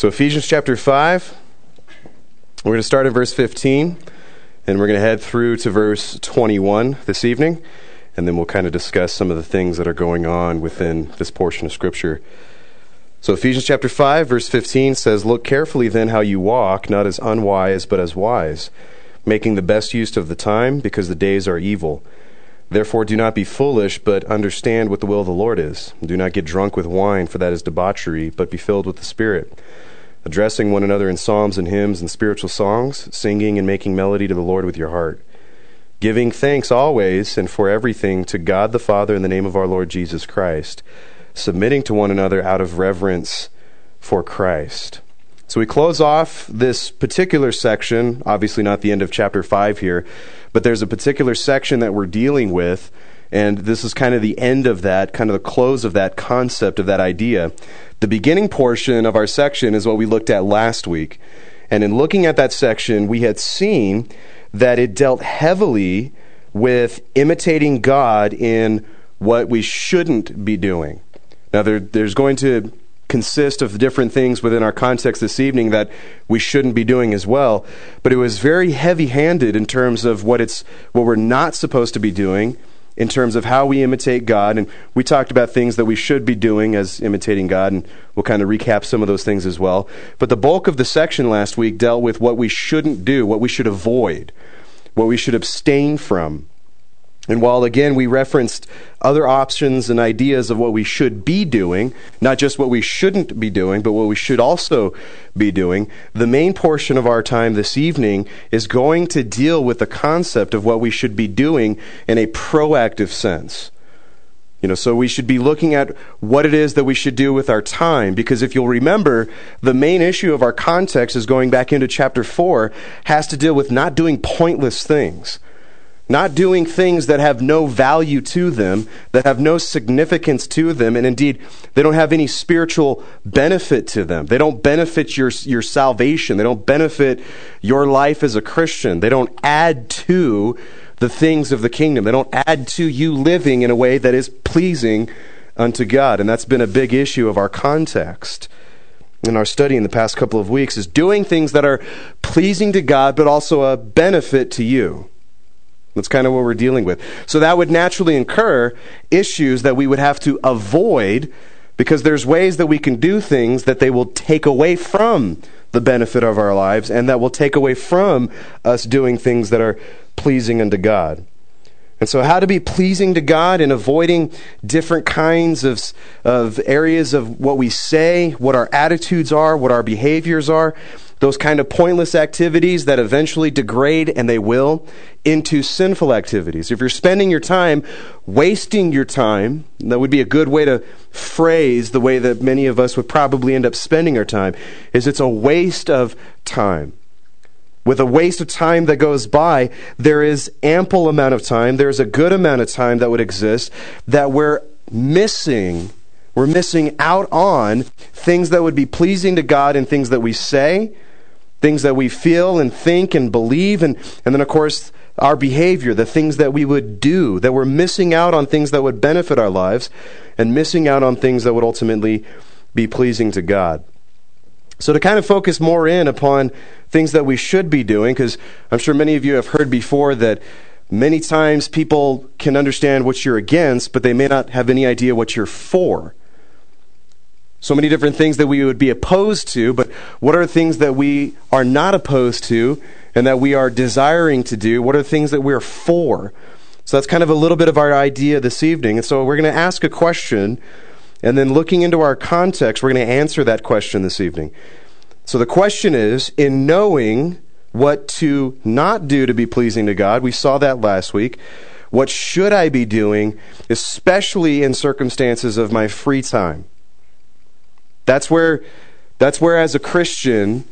So, Ephesians chapter 5, we're going to start in verse 15, and we're going to head through to verse 21 this evening, and then we'll kind of discuss some of the things that are going on within this portion of Scripture. So, Ephesians chapter 5, verse 15 says, Look carefully then how you walk, not as unwise, but as wise, making the best use of the time, because the days are evil. Therefore, do not be foolish, but understand what the will of the Lord is. Do not get drunk with wine, for that is debauchery, but be filled with the Spirit, addressing one another in psalms and hymns and spiritual songs, singing and making melody to the Lord with your heart, giving thanks always and for everything to God the Father in the name of our Lord Jesus Christ, submitting to one another out of reverence for Christ. So we close off this particular section, obviously not the end of chapter 5 here, but there's a particular section that we're dealing with, and this is kind of the end of that, kind of the close of that concept, of that idea. The beginning portion of our section is what we looked at last week. And in looking at that section, we had seen that it dealt heavily with imitating God in what we shouldn't be doing. Now, there, there's going to consist of different things within our context this evening that we shouldn't be doing as well. But it was very heavy handed in terms of what it's what we're not supposed to be doing in terms of how we imitate God. And we talked about things that we should be doing as imitating God, and we'll kind of recap some of those things as well. But the bulk of the section last week dealt with what we shouldn't do, what we should avoid, what we should abstain from. And while again we referenced other options and ideas of what we should be doing, not just what we shouldn't be doing, but what we should also be doing, the main portion of our time this evening is going to deal with the concept of what we should be doing in a proactive sense. You know, so we should be looking at what it is that we should do with our time. Because if you'll remember, the main issue of our context is going back into chapter 4, has to deal with not doing pointless things not doing things that have no value to them, that have no significance to them, and indeed, they don't have any spiritual benefit to them. They don't benefit your, your salvation. They don't benefit your life as a Christian. They don't add to the things of the kingdom. They don't add to you living in a way that is pleasing unto God. And that's been a big issue of our context in our study in the past couple of weeks is doing things that are pleasing to God, but also a benefit to you. That's kind of what we're dealing with. So that would naturally incur issues that we would have to avoid because there's ways that we can do things that they will take away from the benefit of our lives and that will take away from us doing things that are pleasing unto God. And so, how to be pleasing to God and avoiding different kinds of, of areas of what we say, what our attitudes are, what our behaviors are those kind of pointless activities that eventually degrade, and they will, into sinful activities. If you're spending your time wasting your time, that would be a good way to phrase the way that many of us would probably end up spending our time, is it's a waste of time. With a waste of time that goes by, there is ample amount of time, there's a good amount of time that would exist that we're missing we're missing out on things that would be pleasing to God and things that we say, things that we feel and think and believe, and, and then, of course, our behavior, the things that we would do, that we're missing out on things that would benefit our lives and missing out on things that would ultimately be pleasing to God. So, to kind of focus more in upon things that we should be doing, because I'm sure many of you have heard before that many times people can understand what you're against, but they may not have any idea what you're for so many different things that we would be opposed to, but what are things that we are not opposed to and that we are desiring to do? What are things that we're for? So that's kind of a little bit of our idea this evening. And so we're going to ask a question, and then looking into our context, we're going to answer that question this evening. So the question is in knowing what to not do to be pleasing to God, we saw that last week. What should I be doing, especially in circumstances of my free time? That's where, that's where as a Christian,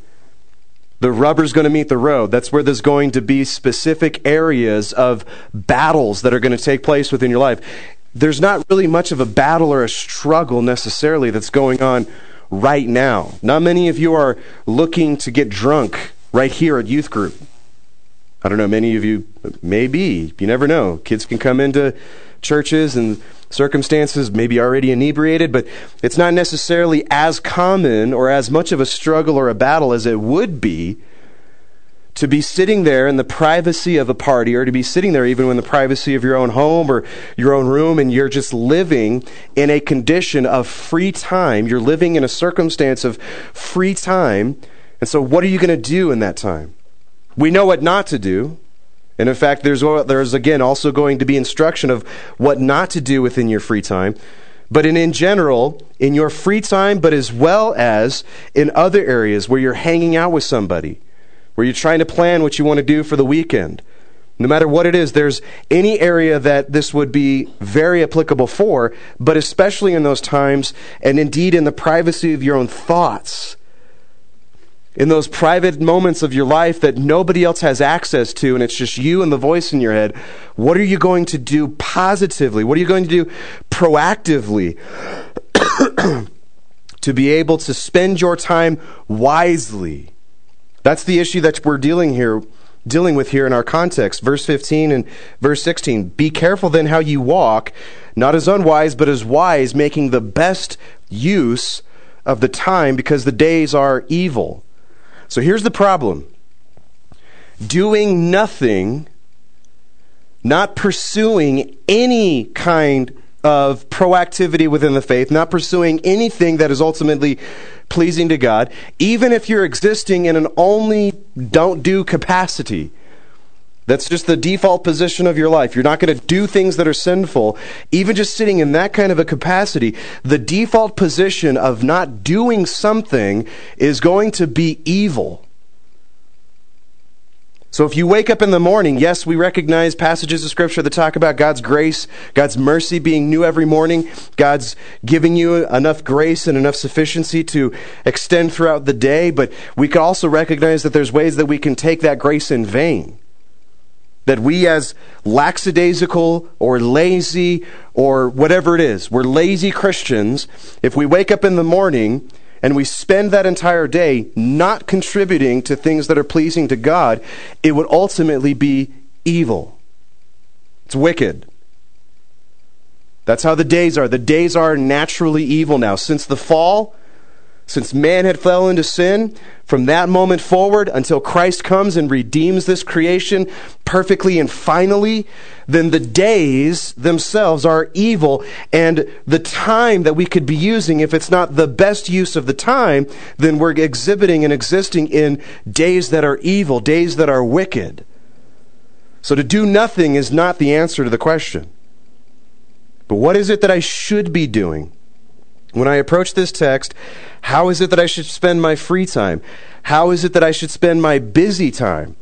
the rubber's going to meet the road. That's where there's going to be specific areas of battles that are going to take place within your life. There's not really much of a battle or a struggle necessarily that's going on right now. Not many of you are looking to get drunk right here at youth group. I don't know, many of you maybe. You never know. Kids can come into churches and circumstances, maybe already inebriated, but it's not necessarily as common or as much of a struggle or a battle as it would be to be sitting there in the privacy of a party or to be sitting there even in the privacy of your own home or your own room and you're just living in a condition of free time. You're living in a circumstance of free time. And so, what are you going to do in that time? We know what not to do. And in fact, there's, there's again also going to be instruction of what not to do within your free time. But in, in general, in your free time, but as well as in other areas where you're hanging out with somebody, where you're trying to plan what you want to do for the weekend. No matter what it is, there's any area that this would be very applicable for, but especially in those times, and indeed in the privacy of your own thoughts, in those private moments of your life that nobody else has access to, and it's just you and the voice in your head, what are you going to do positively? What are you going to do proactively to be able to spend your time wisely? That's the issue that we're dealing here dealing with here in our context. Verse 15 and verse 16. Be careful then how you walk, not as unwise, but as wise, making the best use of the time because the days are evil. So here's the problem doing nothing, not pursuing any kind of proactivity within the faith, not pursuing anything that is ultimately pleasing to God, even if you're existing in an only don't do capacity. That's just the default position of your life. You're not going to do things that are sinful. Even just sitting in that kind of a capacity, the default position of not doing something is going to be evil. So if you wake up in the morning, yes, we recognize passages of Scripture that talk about God's grace, God's mercy being new every morning, God's giving you enough grace and enough sufficiency to extend throughout the day, but we can also recognize that there's ways that we can take that grace in vain. That we, as lackadaisical or lazy or whatever it is, we're lazy Christians, if we wake up in the morning and we spend that entire day not contributing to things that are pleasing to God, it would ultimately be evil. It's wicked. That's how the days are. The days are naturally evil now. Since the fall, since man had fell into sin, from that moment forward until Christ comes and redeems this creation perfectly and finally, then the days themselves are evil. And the time that we could be using, if it's not the best use of the time, then we're exhibiting and existing in days that are evil, days that are wicked. So to do nothing is not the answer to the question. But what is it that I should be doing? When I approach this text, how is it that I should spend my free time? How is it that I should spend my busy time?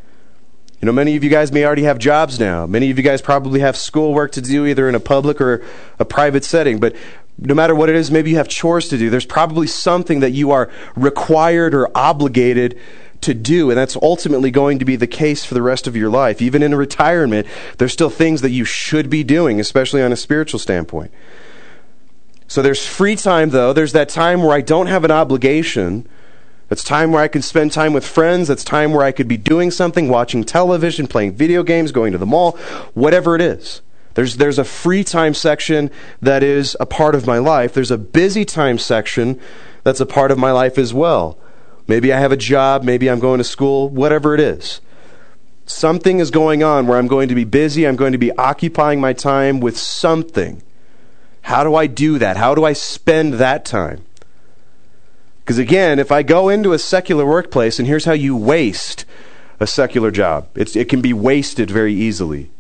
You know, many of you guys may already have jobs now. Many of you guys probably have schoolwork to do either in a public or a private setting. But no matter what it is, maybe you have chores to do. There's probably something that you are required or obligated to do. And that's ultimately going to be the case for the rest of your life. Even in retirement, there's still things that you should be doing, especially on a spiritual standpoint. So there's free time, though. There's that time where I don't have an obligation. That's time where I can spend time with friends. That's time where I could be doing something, watching television, playing video games, going to the mall, whatever it is. There's, there's a free time section that is a part of my life. There's a busy time section that's a part of my life as well. Maybe I have a job, maybe I'm going to school, whatever it is. Something is going on where I'm going to be busy, I'm going to be occupying my time with something. How do I do that? How do I spend that time? Because again, if I go into a secular workplace, and here's how you waste a secular job it's, it can be wasted very easily.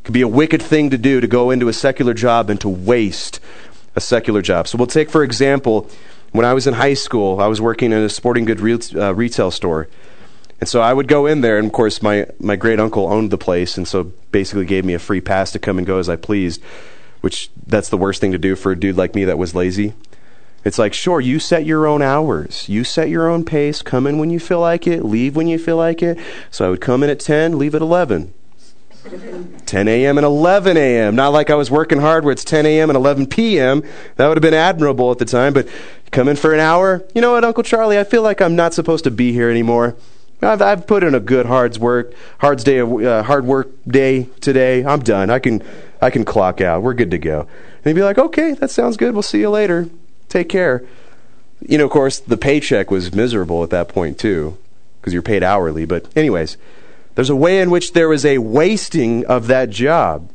It can be a wicked thing to do to go into a secular job and to waste a secular job. So we'll take, for example, when I was in high school, I was working in a sporting good re- uh, retail store. And so I would go in there, and of course, my, my great uncle owned the place, and so basically gave me a free pass to come and go as I pleased which that's the worst thing to do for a dude like me that was lazy. It's like, sure, you set your own hours. You set your own pace. Come in when you feel like it. Leave when you feel like it. So I would come in at 10, leave at 11. 10 a.m. and 11 a.m. Not like I was working hard where it's 10 a.m. and 11 p.m. That would have been admirable at the time, but come in for an hour. You know what, Uncle Charlie? I feel like I'm not supposed to be here anymore. I've, I've put in a good hard work, hard day, uh, hard work day today. I'm done. I can I can clock out. We're good to go. And he'd be like, okay, that sounds good. We'll see you later. Take care. You know, of course, the paycheck was miserable at that point, too, because you're paid hourly. But, anyways, there's a way in which there was a wasting of that job.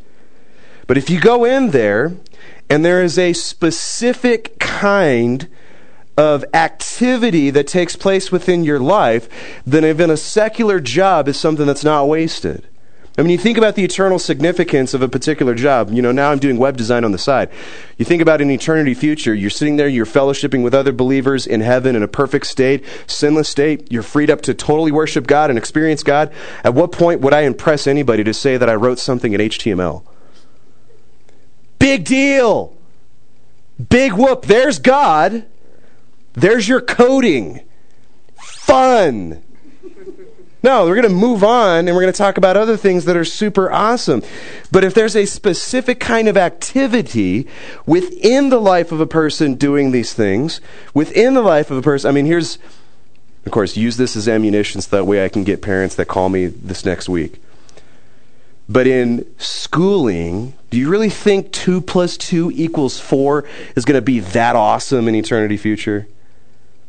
But if you go in there and there is a specific kind of activity that takes place within your life, then even a secular job is something that's not wasted. I mean, you think about the eternal significance of a particular job. You know, now I'm doing web design on the side. You think about an eternity future. You're sitting there, you're fellowshipping with other believers in heaven in a perfect state, sinless state. You're freed up to totally worship God and experience God. At what point would I impress anybody to say that I wrote something in HTML? Big deal. Big whoop. There's God. There's your coding. Fun. No, we're going to move on and we're going to talk about other things that are super awesome. But if there's a specific kind of activity within the life of a person doing these things, within the life of a person, I mean, here's, of course, use this as ammunition so that way I can get parents that call me this next week. But in schooling, do you really think 2 plus 2 equals 4 is going to be that awesome in eternity future?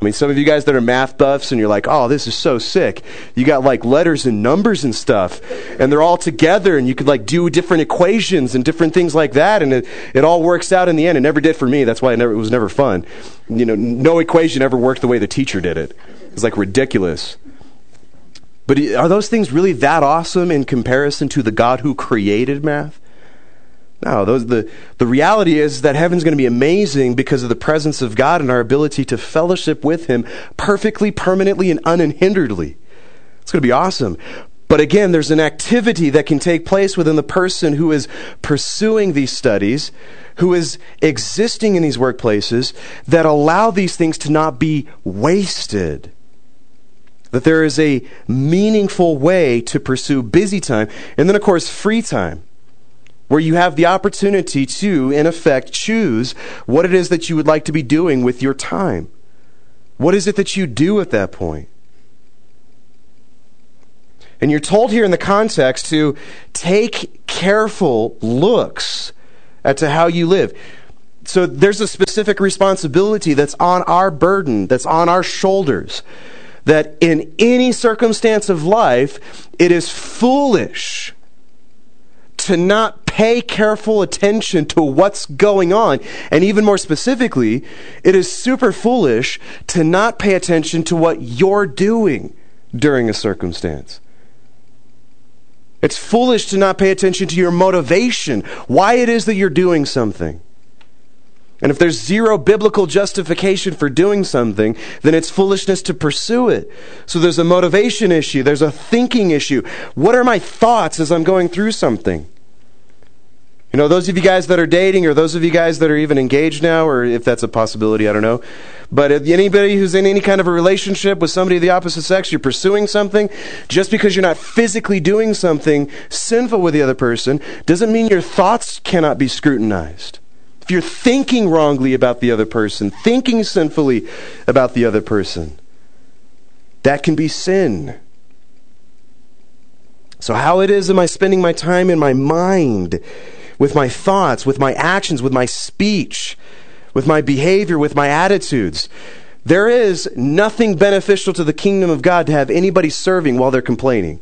I mean, some of you guys that are math buffs and you're like, oh, this is so sick. You got like letters and numbers and stuff, and they're all together, and you could like do different equations and different things like that, and it, it all works out in the end. It never did for me. That's why it, never, it was never fun. You know, no equation ever worked the way the teacher did it. It's like ridiculous. But are those things really that awesome in comparison to the God who created math? No, those, the, the reality is that heaven's going to be amazing because of the presence of God and our ability to fellowship with Him perfectly, permanently, and unhinderedly. It's going to be awesome. But again, there's an activity that can take place within the person who is pursuing these studies, who is existing in these workplaces, that allow these things to not be wasted. That there is a meaningful way to pursue busy time, and then, of course, free time where you have the opportunity to, in effect, choose what it is that you would like to be doing with your time. What is it that you do at that point? And you're told here in the context to take careful looks at to how you live. So there's a specific responsibility that's on our burden, that's on our shoulders. That in any circumstance of life, it is foolish to not pay careful attention to what's going on. And even more specifically, it is super foolish to not pay attention to what you're doing during a circumstance. It's foolish to not pay attention to your motivation, why it is that you're doing something. And if there's zero biblical justification for doing something, then it's foolishness to pursue it. So there's a motivation issue, there's a thinking issue. What are my thoughts as I'm going through something? You know, those of you guys that are dating, or those of you guys that are even engaged now, or if that's a possibility, I don't know. But anybody who's in any kind of a relationship with somebody of the opposite sex, you're pursuing something, just because you're not physically doing something sinful with the other person, doesn't mean your thoughts cannot be scrutinized. If you're thinking wrongly about the other person, thinking sinfully about the other person, that can be sin. So, how it is am I spending my time in my mind? with my thoughts, with my actions, with my speech, with my behavior, with my attitudes. There is nothing beneficial to the kingdom of God to have anybody serving while they're complaining,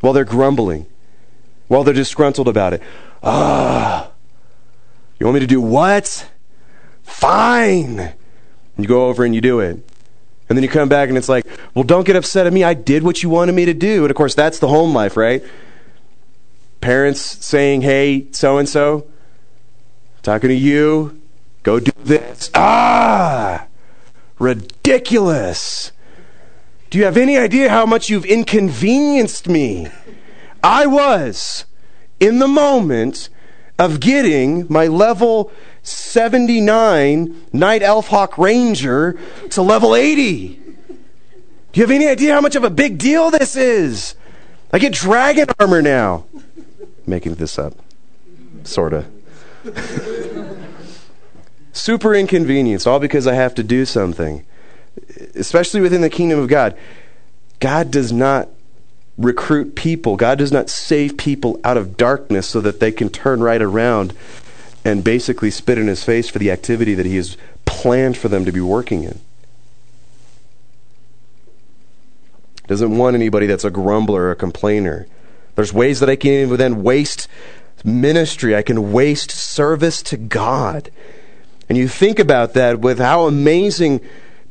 while they're grumbling, while they're disgruntled about it. Ah, you want me to do what? Fine. You go over and you do it. And then you come back and it's like, well, don't get upset at me. I did what you wanted me to do. And of course, that's the home life, right? Parents saying, hey, so and so, talking to you, go do this. Ah! Ridiculous. Do you have any idea how much you've inconvenienced me? I was in the moment of getting my level 79 Night Elf Hawk Ranger to level 80. Do you have any idea how much of a big deal this is? I get dragon armor now making this up. Sort of. Super inconvenience, all because I have to do something. Especially within the kingdom of God. God does not recruit people, God does not save people out of darkness so that they can turn right around and basically spit in his face for the activity that he has planned for them to be working in. Doesn't want anybody that's a grumbler or a complainer. There's ways that I can even then waste ministry. I can waste service to God. And you think about that with how amazing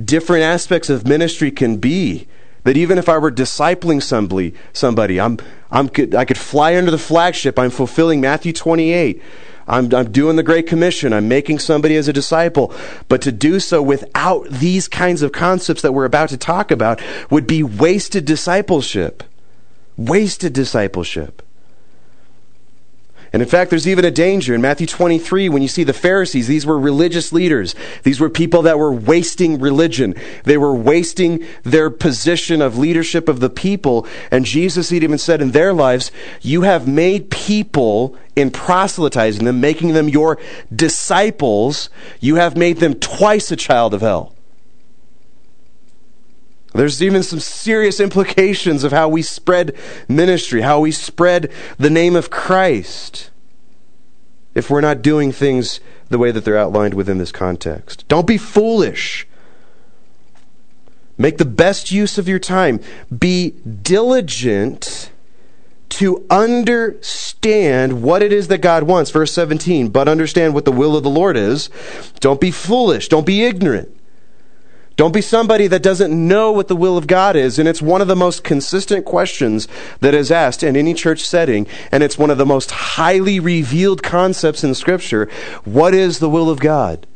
different aspects of ministry can be. That even if I were discipling somebody, somebody, I'm, I'm, I could fly under the flagship. I'm fulfilling Matthew 28. I'm, I'm doing the Great Commission. I'm making somebody as a disciple. But to do so without these kinds of concepts that we're about to talk about would be wasted discipleship. Wasted discipleship. And in fact, there's even a danger in Matthew 23 when you see the Pharisees. These were religious leaders. These were people that were wasting religion. They were wasting their position of leadership of the people. And Jesus even said in their lives, You have made people in proselytizing them, making them your disciples, you have made them twice a child of hell. There's even some serious implications of how we spread ministry, how we spread the name of Christ, if we're not doing things the way that they're outlined within this context. Don't be foolish. Make the best use of your time. Be diligent to understand what it is that God wants. Verse 17, but understand what the will of the Lord is. Don't be foolish. Don't be ignorant. Don't be somebody that doesn't know what the will of God is. And it's one of the most consistent questions that is asked in any church setting. And it's one of the most highly revealed concepts in Scripture. What is the will of God?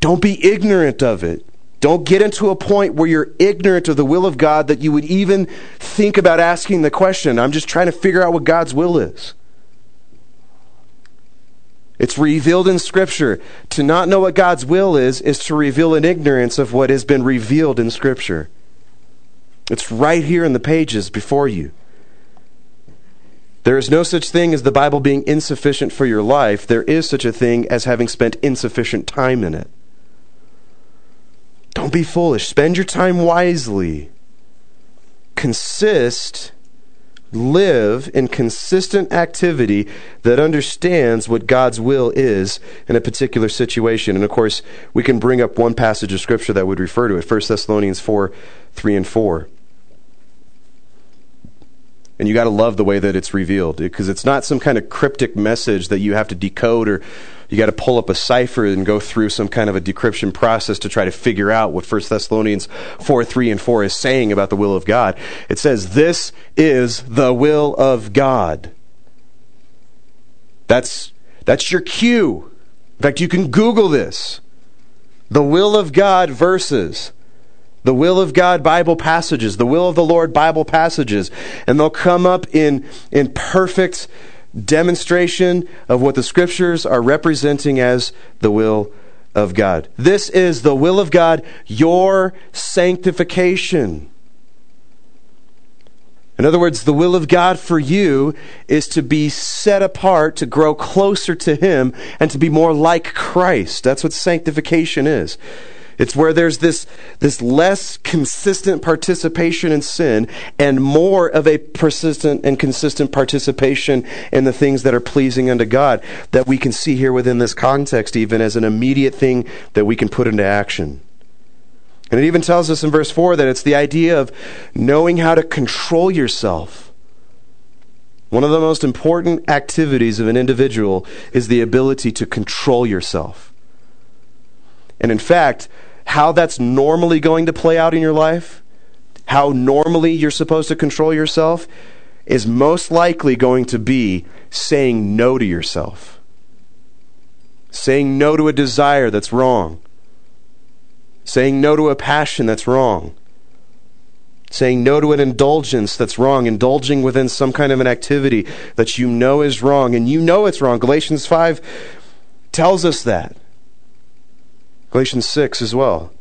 Don't be ignorant of it. Don't get into a point where you're ignorant of the will of God that you would even think about asking the question. I'm just trying to figure out what God's will is. It's revealed in Scripture. To not know what God's will is, is to reveal an ignorance of what has been revealed in Scripture. It's right here in the pages before you. There is no such thing as the Bible being insufficient for your life. There is such a thing as having spent insufficient time in it. Don't be foolish. Spend your time wisely. Consist live in consistent activity that understands what God's will is in a particular situation. And of course, we can bring up one passage of Scripture that would refer to it 1 Thessalonians 4 3 and 4. And you got to love the way that it's revealed because it's not some kind of cryptic message that you have to decode or you got to pull up a cipher and go through some kind of a decryption process to try to figure out what 1 Thessalonians 4 3 and 4 is saying about the will of God. It says, This is the will of God. That's, that's your cue. In fact, you can Google this. The will of God verses the will of God Bible passages, the will of the Lord Bible passages, and they'll come up in, in perfect demonstration of what the scriptures are representing as the will of God. This is the will of God, your sanctification. In other words, the will of God for you is to be set apart, to grow closer to Him, and to be more like Christ. That's what sanctification is. It's where there's this, this less consistent participation in sin and more of a persistent and consistent participation in the things that are pleasing unto God that we can see here within this context, even as an immediate thing that we can put into action. And it even tells us in verse 4 that it's the idea of knowing how to control yourself. One of the most important activities of an individual is the ability to control yourself. And in fact, how that's normally going to play out in your life, how normally you're supposed to control yourself, is most likely going to be saying no to yourself. Saying no to a desire that's wrong. Saying no to a passion that's wrong. Saying no to an indulgence that's wrong. Indulging within some kind of an activity that you know is wrong and you know it's wrong. Galatians 5 tells us that. Galatians 6 as well.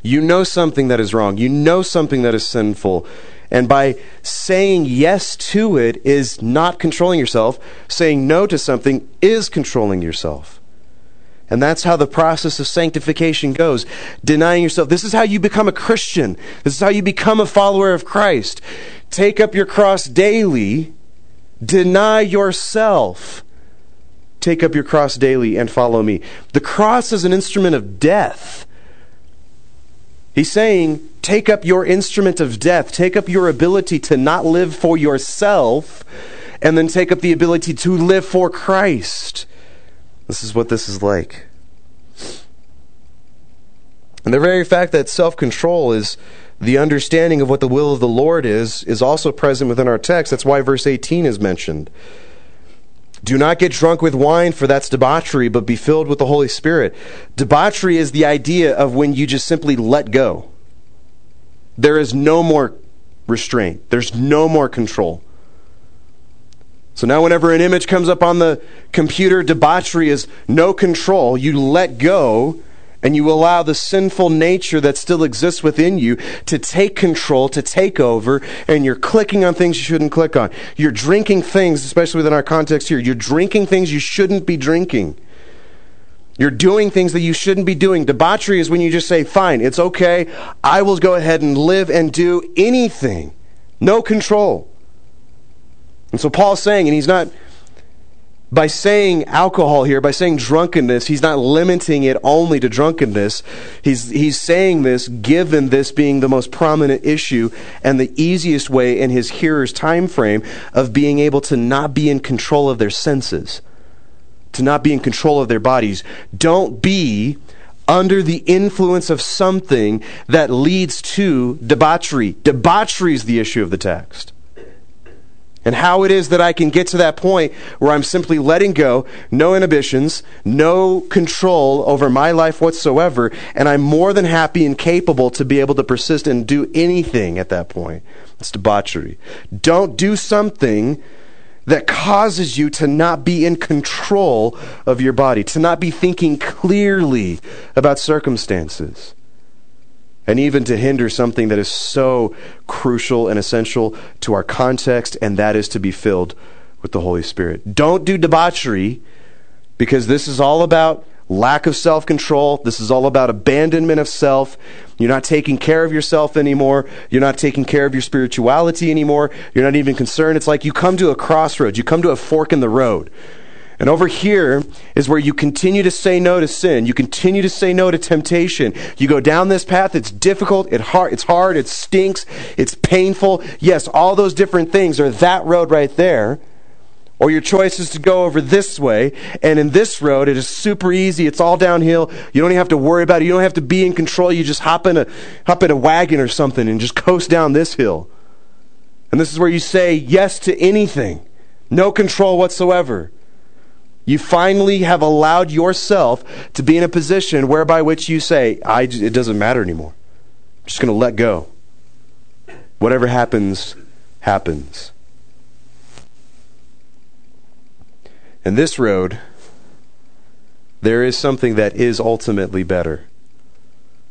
You know something that is wrong. You know something that is sinful. And by saying yes to it is not controlling yourself. Saying no to something is controlling yourself. And that's how the process of sanctification goes. Denying yourself. This is how you become a Christian. This is how you become a follower of Christ. Take up your cross daily. Deny yourself Take up your cross daily and follow me. The cross is an instrument of death. He's saying, take up your instrument of death, take up your ability to not live for yourself, and then take up the ability to live for Christ. This is what this is like. And the very fact that self control is the understanding of what the will of the Lord is, is also present within our text. That's why verse 18 is mentioned. Do not get drunk with wine, for that's debauchery, but be filled with the Holy Spirit. Debauchery is the idea of when you just simply let go. There is no more restraint, there's no more control. So now, whenever an image comes up on the computer, debauchery is no control. You let go and you allow the sinful nature that still exists within you to take control, to take over, and you're clicking on things you shouldn't click on. You're drinking things, especially within our context here, you're drinking things you shouldn't be drinking. You're doing things that you shouldn't be doing. Debauchery is when you just say, fine, it's okay. I will go ahead and live and do anything. No control. And so Paul's saying, and he's not by saying alcohol here, by saying drunkenness, he's not limiting it only to drunkenness. He's, he's saying this given this being the most prominent issue and the easiest way in his hearer's time frame of being able to not be in control of their senses, to not be in control of their bodies. Don't be under the influence of something that leads to debauchery. Debauchery is the issue of the text and how it is that I can get to that point where I'm simply letting go, no inhibitions, no control over my life whatsoever, and I'm more than happy and capable to be able to persist and do anything at that point. It's debauchery. Don't do something that causes you to not be in control of your body, to not be thinking clearly about circumstances and even to hinder something that is so crucial and essential to our context, and that is to be filled with the Holy Spirit. Don't do debauchery because this is all about lack of self control. This is all about abandonment of self. You're not taking care of yourself anymore. You're not taking care of your spirituality anymore. You're not even concerned. It's like you come to a crossroads, you come to a fork in the road. And over here is where you continue to say no to sin. You continue to say no to temptation. You go down this path. It's difficult. It hard, it's hard. It stinks. It's painful. Yes, all those different things are that road right there. Or your choice is to go over this way. And in this road, it is super easy. It's all downhill. You don't even have to worry about it. You don't have to be in control. You just hop in a, hop in a wagon or something and just coast down this hill. And this is where you say yes to anything. No control whatsoever. You finally have allowed yourself to be in a position whereby which you say, I, it doesn't matter anymore. I'm just going to let go. Whatever happens, happens. And this road, there is something that is ultimately better.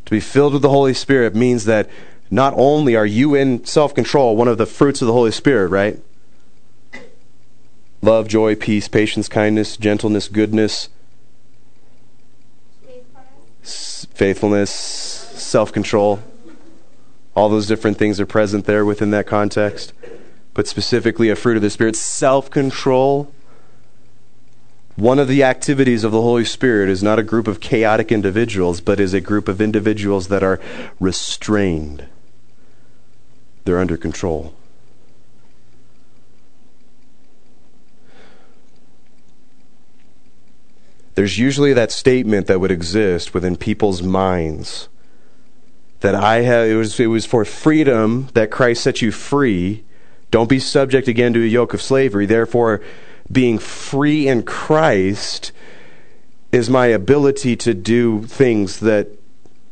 To be filled with the Holy Spirit means that not only are you in self control, one of the fruits of the Holy Spirit, right? Love, joy, peace, patience, kindness, gentleness, goodness, faithfulness, self control. All those different things are present there within that context. But specifically, a fruit of the Spirit, self control. One of the activities of the Holy Spirit is not a group of chaotic individuals, but is a group of individuals that are restrained. They're under control. There's usually that statement that would exist within people's minds that I have it was it was for freedom that Christ set you free. Don't be subject again to a yoke of slavery. Therefore, being free in Christ is my ability to do things that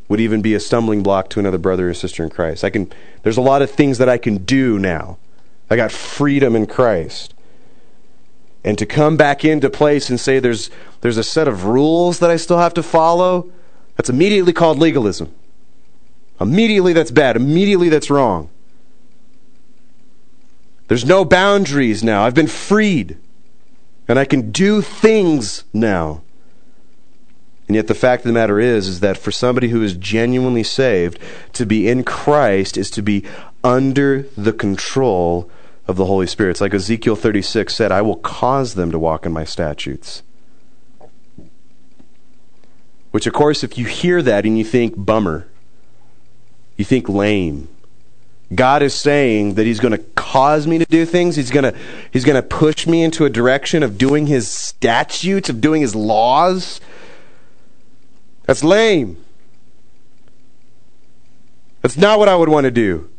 would even be a stumbling block to another brother or sister in Christ. I can there's a lot of things that I can do now. I got freedom in Christ and to come back into place and say there's, there's a set of rules that I still have to follow, that's immediately called legalism. Immediately that's bad. Immediately that's wrong. There's no boundaries now. I've been freed. And I can do things now. And yet the fact of the matter is is that for somebody who is genuinely saved, to be in Christ is to be under the control of the Holy Spirit. It's like Ezekiel 36 said, I will cause them to walk in my statutes. Which, of course, if you hear that and you think bummer, you think lame. God is saying that He's going to cause me to do things. He's going to He's going to push me into a direction of doing His statutes, of doing His laws. That's lame. That's not what I would want to do.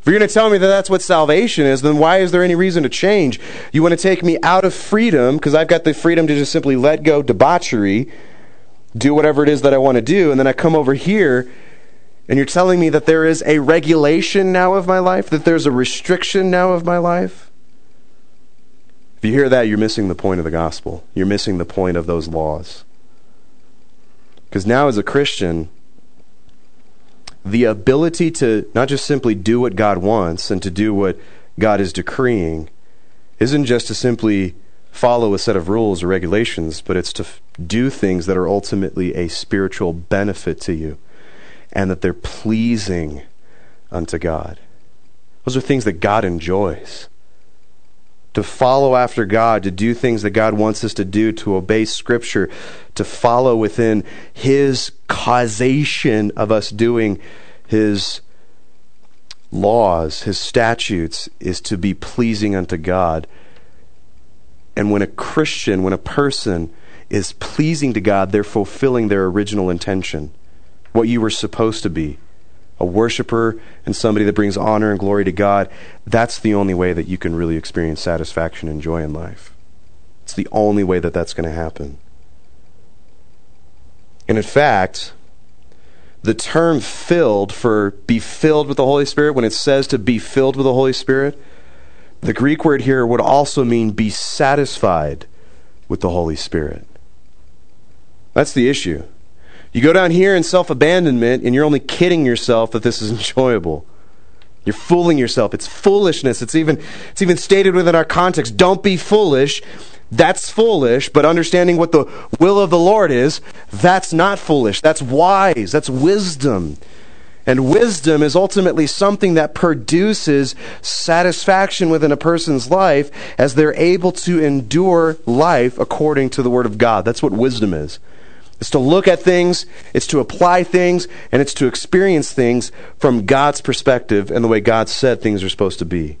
If you're going to tell me that that's what salvation is, then why is there any reason to change? You want to take me out of freedom because I've got the freedom to just simply let go debauchery, do whatever it is that I want to do, and then I come over here and you're telling me that there is a regulation now of my life, that there's a restriction now of my life? If you hear that, you're missing the point of the gospel. You're missing the point of those laws. Because now, as a Christian, the ability to not just simply do what God wants and to do what God is decreeing isn't just to simply follow a set of rules or regulations, but it's to f- do things that are ultimately a spiritual benefit to you and that they're pleasing unto God. Those are things that God enjoys. To follow after God, to do things that God wants us to do, to obey Scripture, to follow within His causation of us doing His laws, His statutes, is to be pleasing unto God. And when a Christian, when a person is pleasing to God, they're fulfilling their original intention what you were supposed to be a worshiper and somebody that brings honor and glory to God, that's the only way that you can really experience satisfaction and joy in life. It's the only way that that's going to happen. And in fact, the term filled for be filled with the Holy Spirit, when it says to be filled with the Holy Spirit, the Greek word here would also mean be satisfied with the Holy Spirit. That's the issue. You go down here in self abandonment, and you're only kidding yourself that this is enjoyable. You're fooling yourself. It's foolishness. It's even, it's even stated within our context. Don't be foolish. That's foolish, but understanding what the will of the Lord is, that's not foolish. That's wise. That's wisdom. And wisdom is ultimately something that produces satisfaction within a person's life as they're able to endure life according to the Word of God. That's what wisdom is. It's to look at things, it's to apply things, and it's to experience things from God's perspective and the way God said things are supposed to be.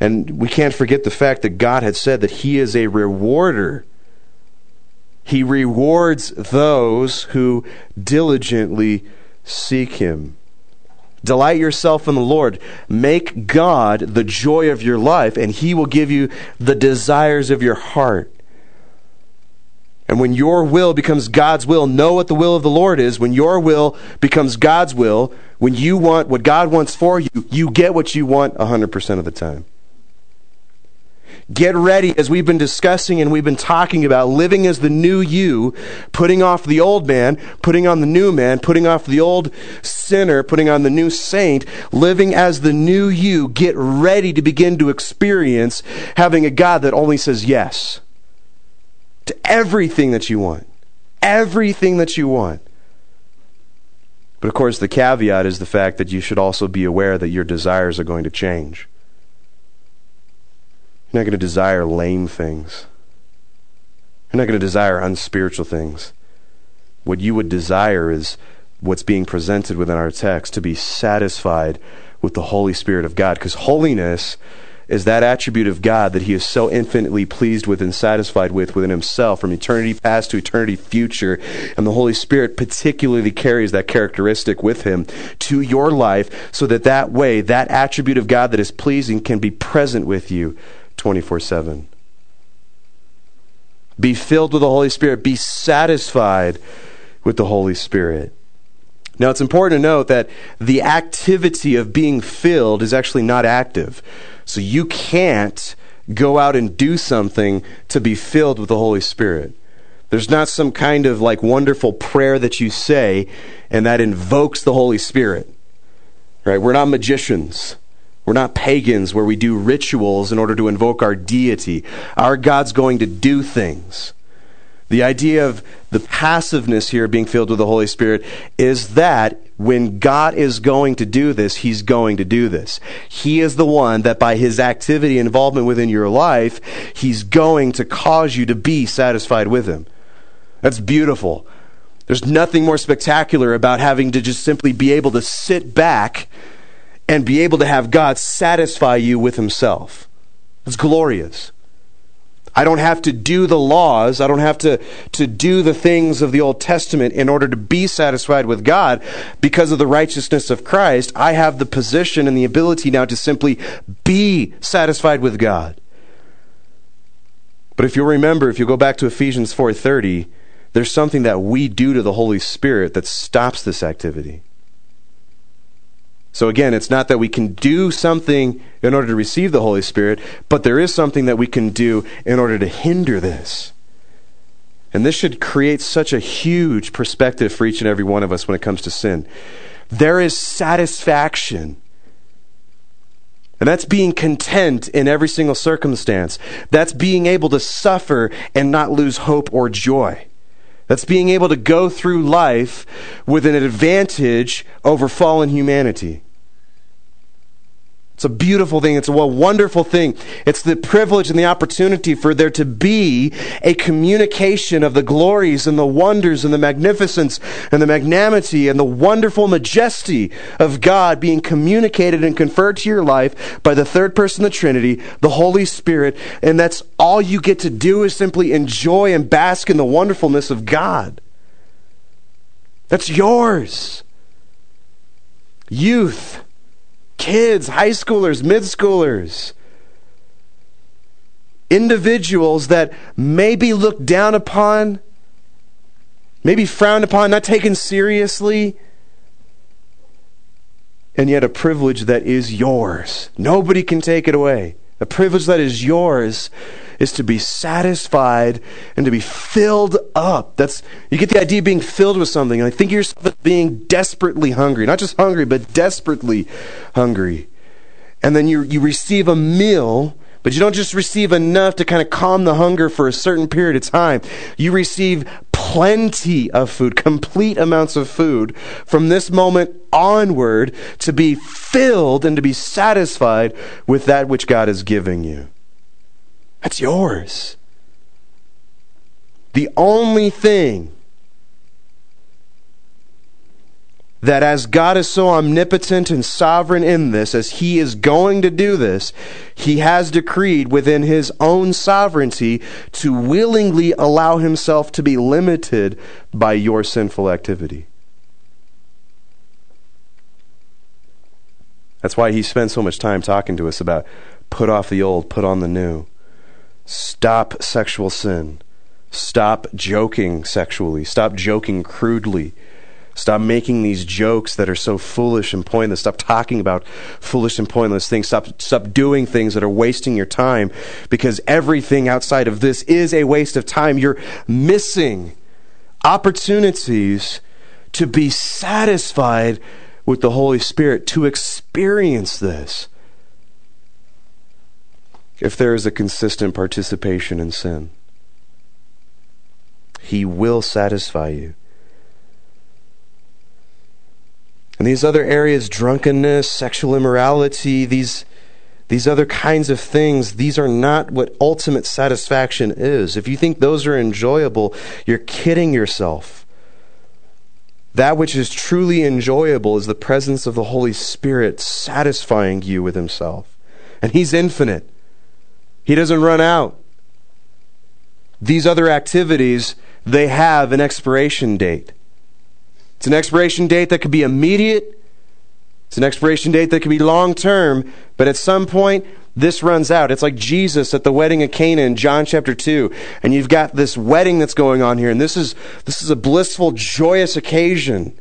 And we can't forget the fact that God had said that He is a rewarder. He rewards those who diligently seek Him. Delight yourself in the Lord. Make God the joy of your life, and He will give you the desires of your heart. And when your will becomes God's will, know what the will of the Lord is. When your will becomes God's will, when you want what God wants for you, you get what you want 100% of the time. Get ready, as we've been discussing and we've been talking about, living as the new you, putting off the old man, putting on the new man, putting off the old sinner, putting on the new saint, living as the new you. Get ready to begin to experience having a God that only says yes to everything that you want. Everything that you want. But of course, the caveat is the fact that you should also be aware that your desires are going to change. You're not going to desire lame things. You're not going to desire unspiritual things. What you would desire is what's being presented within our text to be satisfied with the Holy Spirit of God. Because holiness is that attribute of God that he is so infinitely pleased with and satisfied with within himself from eternity past to eternity future. And the Holy Spirit particularly carries that characteristic with him to your life so that that way, that attribute of God that is pleasing can be present with you 24 7. Be filled with the Holy Spirit. Be satisfied with the Holy Spirit. Now, it's important to note that the activity of being filled is actually not active. So you can't go out and do something to be filled with the Holy Spirit. There's not some kind of like wonderful prayer that you say and that invokes the Holy Spirit. Right? We're not magicians. We're not pagans where we do rituals in order to invoke our deity. Our God's going to do things. The idea of the passiveness here being filled with the Holy Spirit is that when God is going to do this, He's going to do this. He is the one that by His activity and involvement within your life, He's going to cause you to be satisfied with Him. That's beautiful. There's nothing more spectacular about having to just simply be able to sit back and be able to have God satisfy you with Himself. It's glorious. I don't have to do the laws. I don't have to, to do the things of the Old Testament in order to be satisfied with God because of the righteousness of Christ. I have the position and the ability now to simply be satisfied with God. But if you'll remember, if you go back to Ephesians 4:30, there's something that we do to the Holy Spirit that stops this activity. So again, it's not that we can do something in order to receive the Holy Spirit, but there is something that we can do in order to hinder this. And this should create such a huge perspective for each and every one of us when it comes to sin. There is satisfaction. And that's being content in every single circumstance. That's being able to suffer and not lose hope or joy. That's being able to go through life with an advantage over fallen humanity. It's a beautiful thing. It's a wonderful thing. It's the privilege and the opportunity for there to be a communication of the glories and the wonders and the magnificence and the magnanimity and the wonderful majesty of God being communicated and conferred to your life by the third person of the Trinity, the Holy Spirit. And that's all you get to do is simply enjoy and bask in the wonderfulness of God. That's yours. Youth kids, high schoolers, mid schoolers, individuals that may be looked down upon, maybe frowned upon, not taken seriously, and yet a privilege that is yours. Nobody can take it away. A privilege that is yours is to be satisfied and to be filled up. That's you get the idea of being filled with something. And I think of yourself as being desperately hungry, not just hungry, but desperately hungry. And then you you receive a meal but you don't just receive enough to kind of calm the hunger for a certain period of time. You receive plenty of food, complete amounts of food from this moment onward to be filled and to be satisfied with that which God is giving you. That's yours. The only thing that as God is so omnipotent and sovereign in this, as He is going to do this, He has decreed within His own sovereignty to willingly allow Himself to be limited by your sinful activity. That's why He spends so much time talking to us about put off the old, put on the new. Stop sexual sin. Stop joking sexually. Stop joking crudely. Stop making these jokes that are so foolish and pointless. Stop talking about foolish and pointless things. Stop, stop doing things that are wasting your time because everything outside of this is a waste of time. You're missing opportunities to be satisfied with the Holy Spirit, to experience this if there is a consistent participation in sin. He will satisfy you. And these other areas, drunkenness, sexual immorality, these, these other kinds of things, these are not what ultimate satisfaction is. If you think those are enjoyable, you're kidding yourself. That which is truly enjoyable is the presence of the Holy Spirit satisfying you with Himself. And He's infinite. He doesn't run out. These other activities, they have an expiration date. It's an expiration date that could be immediate. It's an expiration date that could be long term, but at some point, this runs out. It's like Jesus at the wedding of Cana in John chapter 2. And you've got this wedding that's going on here, and this is, this is a blissful, joyous occasion.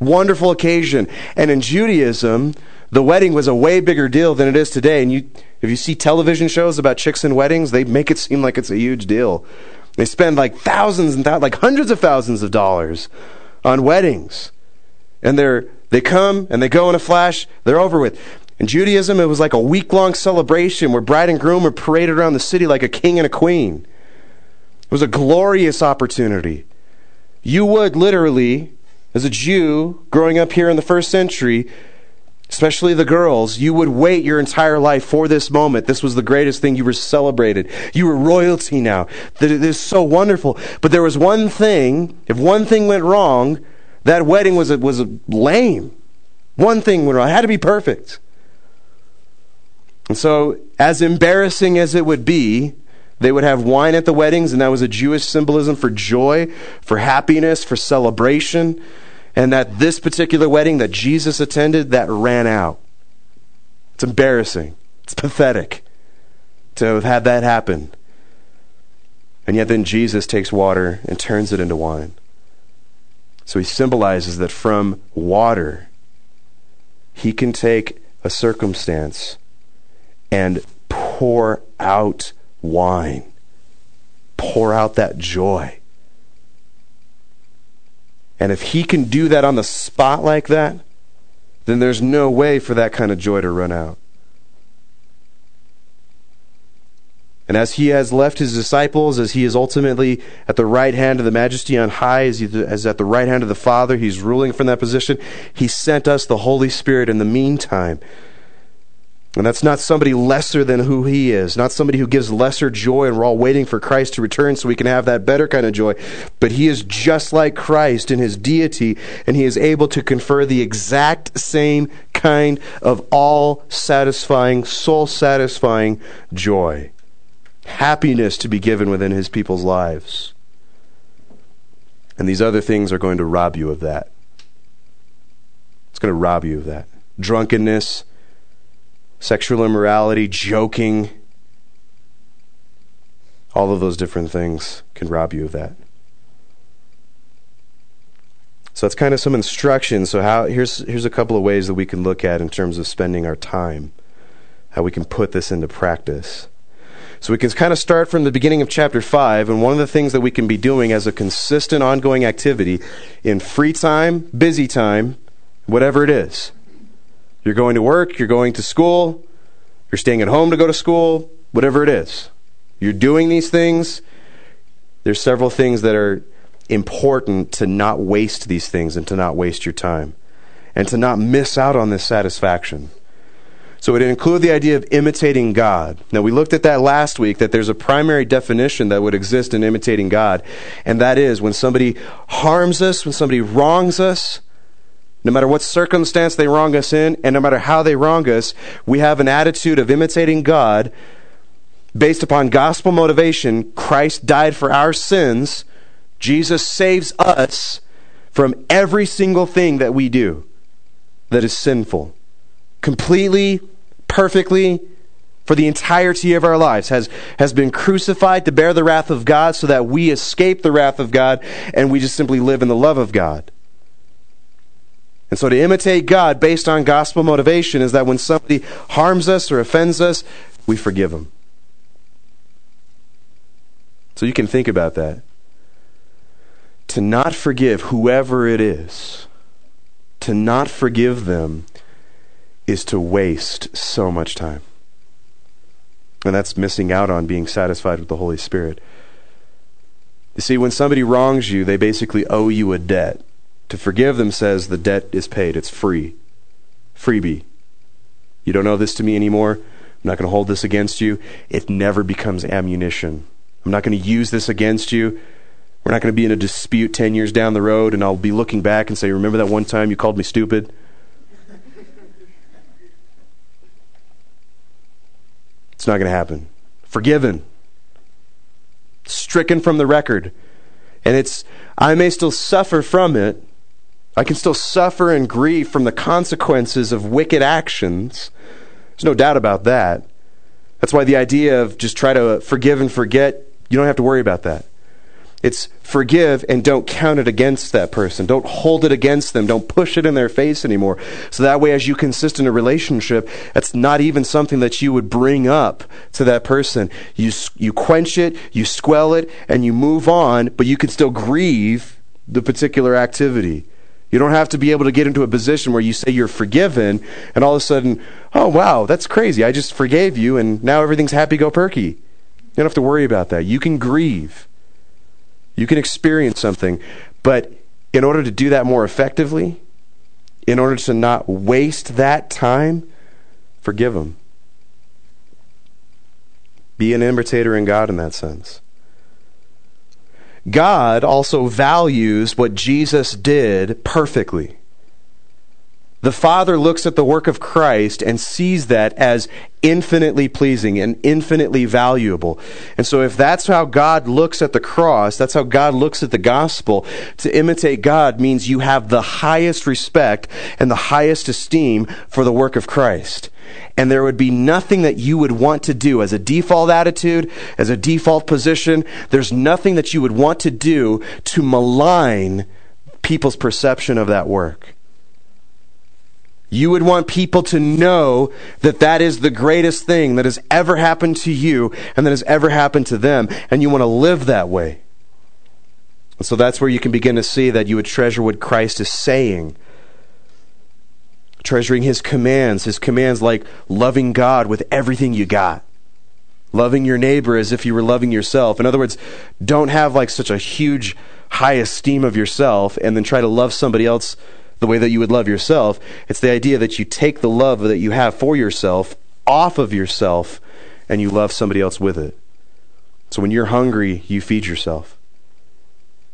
Wonderful occasion. And in Judaism, the wedding was a way bigger deal than it is today. And you, if you see television shows about chicks and weddings, they make it seem like it's a huge deal. They spend like thousands and thousands, like hundreds of thousands of dollars on weddings. And they're, they come and they go in a flash, they're over with. In Judaism, it was like a week long celebration where bride and groom were paraded around the city like a king and a queen. It was a glorious opportunity. You would literally, as a Jew growing up here in the first century, especially the girls, you would wait your entire life for this moment. This was the greatest thing. You were celebrated. You were royalty now. This is so wonderful. But there was one thing, if one thing went wrong, that wedding was, was lame. One thing went wrong. It had to be perfect. And so, as embarrassing as it would be, they would have wine at the weddings, and that was a Jewish symbolism for joy, for happiness, for celebration and that this particular wedding that Jesus attended that ran out. It's embarrassing. It's pathetic to have had that happen. And yet then Jesus takes water and turns it into wine. So he symbolizes that from water, he can take a circumstance and pour out wine, pour out that joy. And if he can do that on the spot like that, then there's no way for that kind of joy to run out. And as he has left his disciples, as he is ultimately at the right hand of the majesty on high, as, he, as at the right hand of the Father, he's ruling from that position, he sent us the Holy Spirit in the meantime and that's not somebody lesser than who he is, not somebody who gives lesser joy, and we're all waiting for Christ to return so we can have that better kind of joy. But he is just like Christ in his deity, and he is able to confer the exact same kind of all satisfying, soul satisfying joy, happiness to be given within his people's lives. And these other things are going to rob you of that. It's going to rob you of that. Drunkenness sexual immorality, joking, all of those different things can rob you of that. So that's kind of some instruction. So how here's here's a couple of ways that we can look at in terms of spending our time, how we can put this into practice. So we can kind of start from the beginning of chapter 5 and one of the things that we can be doing as a consistent ongoing activity in free time, busy time, whatever it is. You're going to work, you're going to school, you're staying at home to go to school, whatever it is. You're doing these things. There's several things that are important to not waste these things and to not waste your time and to not miss out on this satisfaction. So it include the idea of imitating God. Now we looked at that last week that there's a primary definition that would exist in imitating God, and that is when somebody harms us, when somebody wrongs us, no matter what circumstance they wrong us in, and no matter how they wrong us, we have an attitude of imitating God based upon gospel motivation. Christ died for our sins. Jesus saves us from every single thing that we do that is sinful. Completely, perfectly, for the entirety of our lives has, has been crucified to bear the wrath of God so that we escape the wrath of God and we just simply live in the love of God. And so to imitate God based on gospel motivation is that when somebody harms us or offends us, we forgive them. So you can think about that. To not forgive whoever it is, to not forgive them is to waste so much time. And that's missing out on being satisfied with the Holy Spirit. You see, when somebody wrongs you, they basically owe you a debt. To forgive them says the debt is paid, it's free. Freebie. You don't owe this to me anymore. I'm not going to hold this against you. It never becomes ammunition. I'm not going to use this against you. We're not going to be in a dispute 10 years down the road and I'll be looking back and say, Remember that one time you called me stupid? It's not going to happen. Forgiven. Stricken from the record. And it's, I may still suffer from it, I can still suffer and grieve from the consequences of wicked actions. There's no doubt about that. That's why the idea of just try to forgive and forget, you don't have to worry about that. It's forgive and don't count it against that person. Don't hold it against them. Don't push it in their face anymore. So that way, as you consist in a relationship, it's not even something that you would bring up to that person. You, you quench it, you squell it, and you move on, but you can still grieve the particular activity. You don't have to be able to get into a position where you say you're forgiven and all of a sudden, oh, wow, that's crazy. I just forgave you and now everything's happy go perky. You don't have to worry about that. You can grieve, you can experience something. But in order to do that more effectively, in order to not waste that time, forgive them. Be an imitator in God in that sense. God also values what Jesus did perfectly. The Father looks at the work of Christ and sees that as infinitely pleasing and infinitely valuable. And so, if that's how God looks at the cross, that's how God looks at the gospel, to imitate God means you have the highest respect and the highest esteem for the work of Christ. And there would be nothing that you would want to do as a default attitude, as a default position. There's nothing that you would want to do to malign people's perception of that work. You would want people to know that that is the greatest thing that has ever happened to you and that has ever happened to them, and you want to live that way. And so that's where you can begin to see that you would treasure what Christ is saying. Treasuring his commands, his commands like loving God with everything you got. Loving your neighbor as if you were loving yourself. In other words, don't have like such a huge high esteem of yourself and then try to love somebody else the way that you would love yourself. It's the idea that you take the love that you have for yourself off of yourself and you love somebody else with it. So when you're hungry, you feed yourself.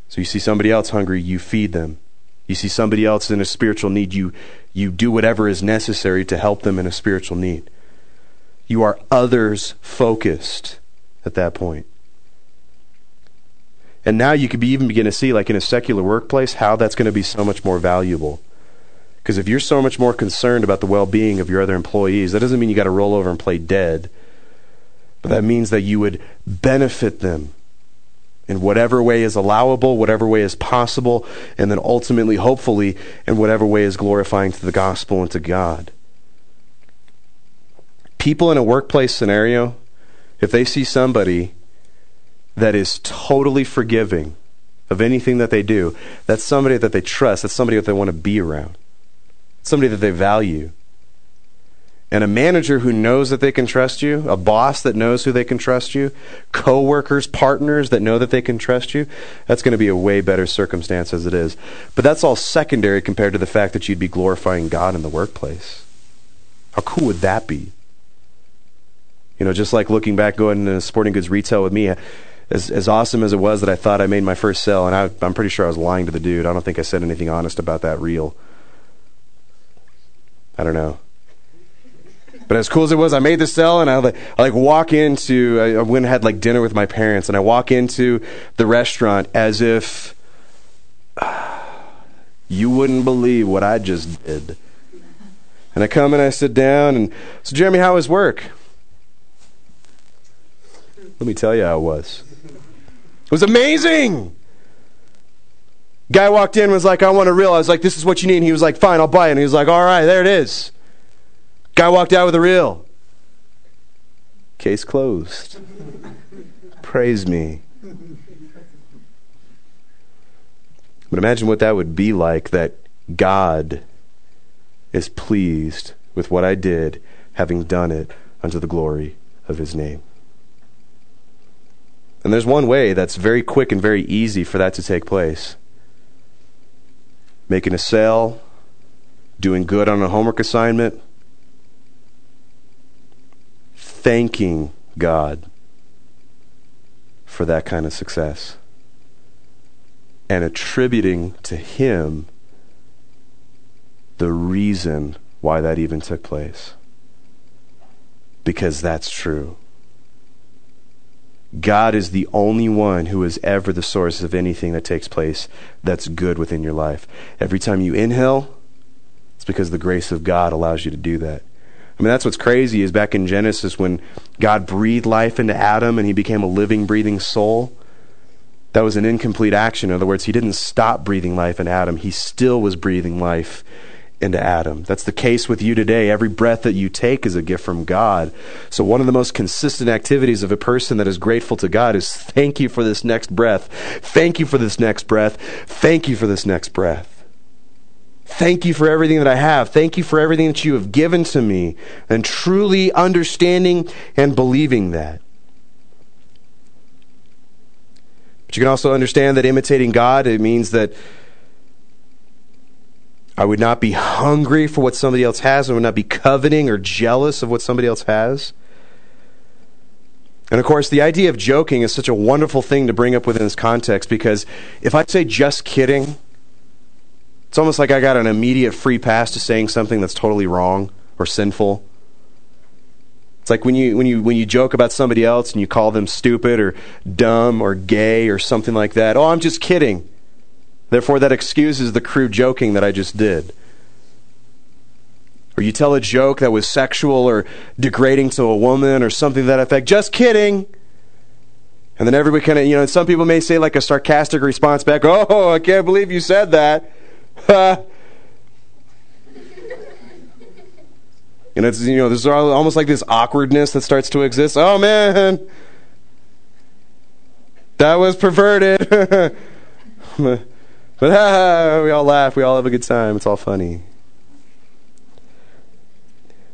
So you see somebody else hungry, you feed them. You see somebody else in a spiritual need, you, you do whatever is necessary to help them in a spiritual need. You are others focused at that point. And now you could be even begin to see, like in a secular workplace, how that's going to be so much more valuable. Because if you're so much more concerned about the well being of your other employees, that doesn't mean you got to roll over and play dead. But that means that you would benefit them in whatever way is allowable, whatever way is possible, and then ultimately, hopefully, in whatever way is glorifying to the gospel and to God. People in a workplace scenario, if they see somebody that is totally forgiving of anything that they do, that's somebody that they trust, that's somebody that they want to be around, somebody that they value. And a manager who knows that they can trust you, a boss that knows who they can trust you, co-workers, partners that know that they can trust you, that's going to be a way better circumstance as it is. But that's all secondary compared to the fact that you'd be glorifying God in the workplace. How cool would that be? You know, just like looking back going into sporting goods retail with me, as as awesome as it was that I thought I made my first sale, and I, I'm pretty sure I was lying to the dude. I don't think I said anything honest about that reel. I don't know. But as cool as it was, I made the sell, and I like, I like walk into. I, I went and had like dinner with my parents, and I walk into the restaurant as if uh, you wouldn't believe what I just did. And I come and I sit down, and so Jeremy, how was work? Let me tell you how it was. It was amazing. Guy walked in was like, I want a reel. I was like, this is what you need. And he was like, fine, I'll buy it. And he was like, all right, there it is. Guy walked out with a reel. Case closed. Praise me. But imagine what that would be like that God is pleased with what I did, having done it unto the glory of his name. And there's one way that's very quick and very easy for that to take place making a sale, doing good on a homework assignment, thanking God for that kind of success, and attributing to Him the reason why that even took place. Because that's true. God is the only one who is ever the source of anything that takes place that's good within your life. Every time you inhale, it's because the grace of God allows you to do that. I mean, that's what's crazy is back in Genesis when God breathed life into Adam and he became a living, breathing soul. That was an incomplete action. In other words, he didn't stop breathing life in Adam, he still was breathing life into Adam. That's the case with you today. Every breath that you take is a gift from God. So, one of the most consistent activities of a person that is grateful to God is thank you for this next breath. Thank you for this next breath. Thank you for this next breath. Thank you for everything that I have. Thank you for everything that you have given to me. And truly understanding and believing that. But you can also understand that imitating God, it means that I would not be hungry for what somebody else has. I would not be coveting or jealous of what somebody else has. And of course, the idea of joking is such a wonderful thing to bring up within this context because if I say just kidding, it's almost like I got an immediate free pass to saying something that's totally wrong or sinful. It's like when you when you when you joke about somebody else and you call them stupid or dumb or gay or something like that. Oh, I'm just kidding. Therefore, that excuses the crude joking that I just did. Or you tell a joke that was sexual or degrading to a woman or something that effect. Just kidding. And then everybody kind of, you know, some people may say like a sarcastic response back, Oh, I can't believe you said that. and it's, you know, there's almost like this awkwardness that starts to exist. Oh, man. That was perverted. But ah, we all laugh. We all have a good time. It's all funny.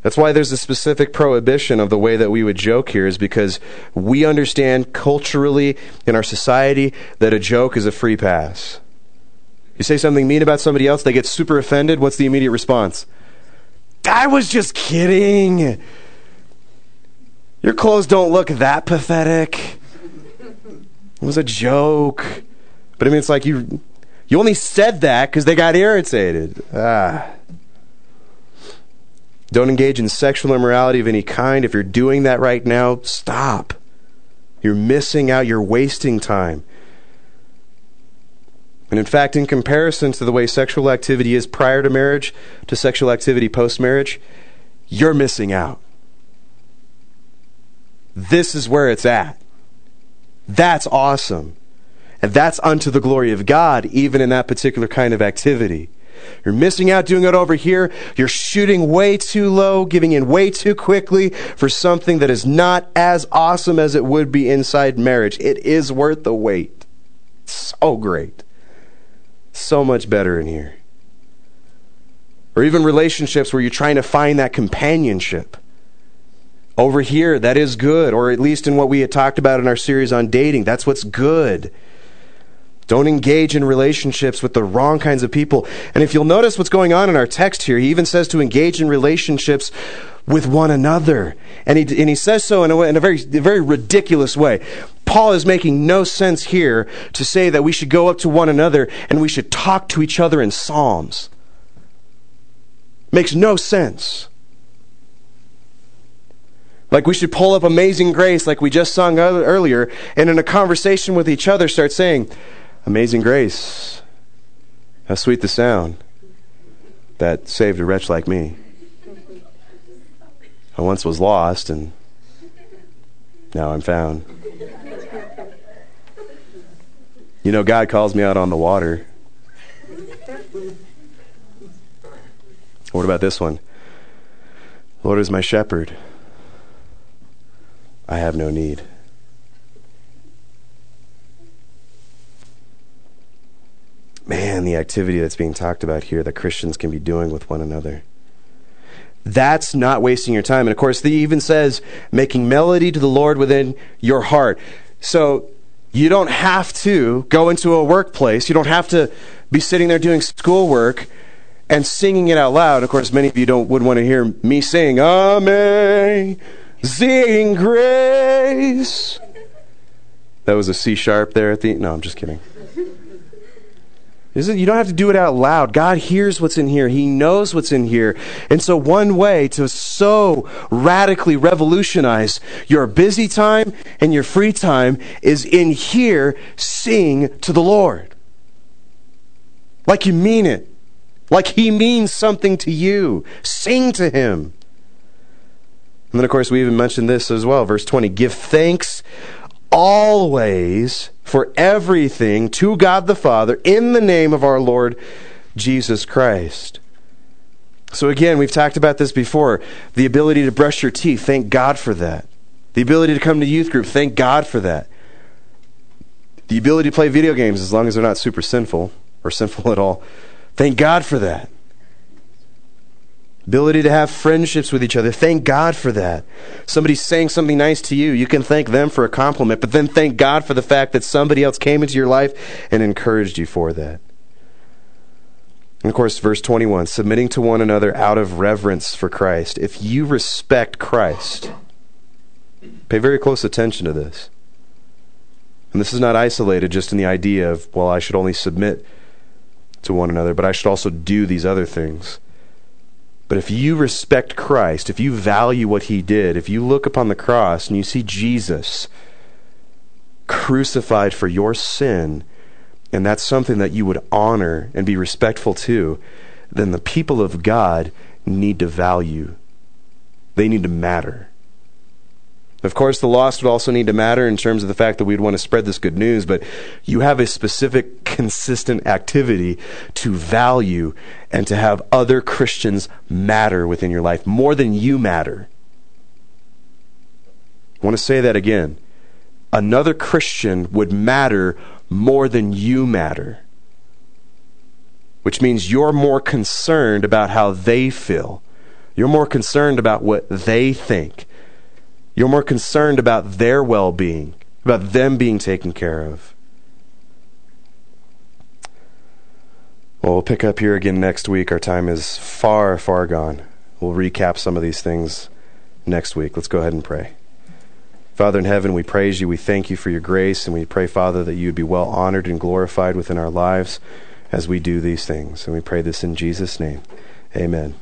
That's why there's a specific prohibition of the way that we would joke here, is because we understand culturally in our society that a joke is a free pass. You say something mean about somebody else, they get super offended. What's the immediate response? I was just kidding. Your clothes don't look that pathetic. It was a joke. But I mean, it's like you you only said that because they got irritated. Ah. Don't engage in sexual immorality of any kind. If you're doing that right now, stop. You're missing out. You're wasting time. And in fact, in comparison to the way sexual activity is prior to marriage to sexual activity post marriage, you're missing out. This is where it's at. That's awesome. And that's unto the glory of God, even in that particular kind of activity. You're missing out doing it over here. You're shooting way too low, giving in way too quickly for something that is not as awesome as it would be inside marriage. It is worth the wait. So great. So much better in here. Or even relationships where you're trying to find that companionship. Over here, that is good, or at least in what we had talked about in our series on dating, that's what's good. Don't engage in relationships with the wrong kinds of people. And if you'll notice what's going on in our text here, he even says to engage in relationships with one another. And he, and he says so in a, way, in a very, very ridiculous way. Paul is making no sense here to say that we should go up to one another and we should talk to each other in psalms. Makes no sense. Like we should pull up Amazing Grace, like we just sung earlier, and in a conversation with each other start saying, Amazing grace. How sweet the sound that saved a wretch like me. I once was lost and now I'm found. You know, God calls me out on the water. What about this one? Lord is my shepherd. I have no need. Man, the activity that's being talked about here that Christians can be doing with one another. That's not wasting your time. And of course, he even says, making melody to the Lord within your heart. So you don't have to go into a workplace. You don't have to be sitting there doing schoolwork and singing it out loud. Of course, many of you don't would want to hear me sing Amazing Grace. That was a C sharp there at the. No, I'm just kidding. You don't have to do it out loud. God hears what's in here. He knows what's in here. And so one way to so radically revolutionize your busy time and your free time is in here sing to the Lord. Like you mean it. Like he means something to you. Sing to him. And then, of course, we even mentioned this as well. Verse 20 Give thanks always for everything to God the Father in the name of our Lord Jesus Christ. So, again, we've talked about this before. The ability to brush your teeth, thank God for that. The ability to come to youth group, thank God for that. The ability to play video games, as long as they're not super sinful or sinful at all, thank God for that ability to have friendships with each other. Thank God for that. Somebody's saying something nice to you, you can thank them for a compliment, but then thank God for the fact that somebody else came into your life and encouraged you for that. And of course, verse 21 submitting to one another out of reverence for Christ. If you respect Christ, pay very close attention to this. And this is not isolated just in the idea of, well, I should only submit to one another, but I should also do these other things. But if you respect Christ, if you value what he did, if you look upon the cross and you see Jesus crucified for your sin, and that's something that you would honor and be respectful to, then the people of God need to value. They need to matter. Of course, the lost would also need to matter in terms of the fact that we'd want to spread this good news, but you have a specific, consistent activity to value and to have other Christians matter within your life more than you matter. I want to say that again. Another Christian would matter more than you matter, which means you're more concerned about how they feel. You're more concerned about what they think you're more concerned about their well being, about them being taken care of. Well, we'll pick up here again next week. Our time is far, far gone. We'll recap some of these things next week. Let's go ahead and pray. Father in heaven, we praise you. We thank you for your grace, and we pray, Father, that you would be well honored and glorified within our lives as we do these things. And we pray this in Jesus' name. Amen.